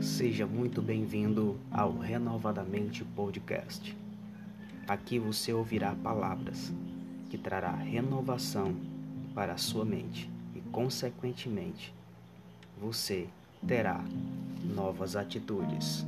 Seja muito bem-vindo ao Renovadamente Podcast. Aqui você ouvirá palavras que trará renovação para a sua mente e, consequentemente, você terá novas atitudes.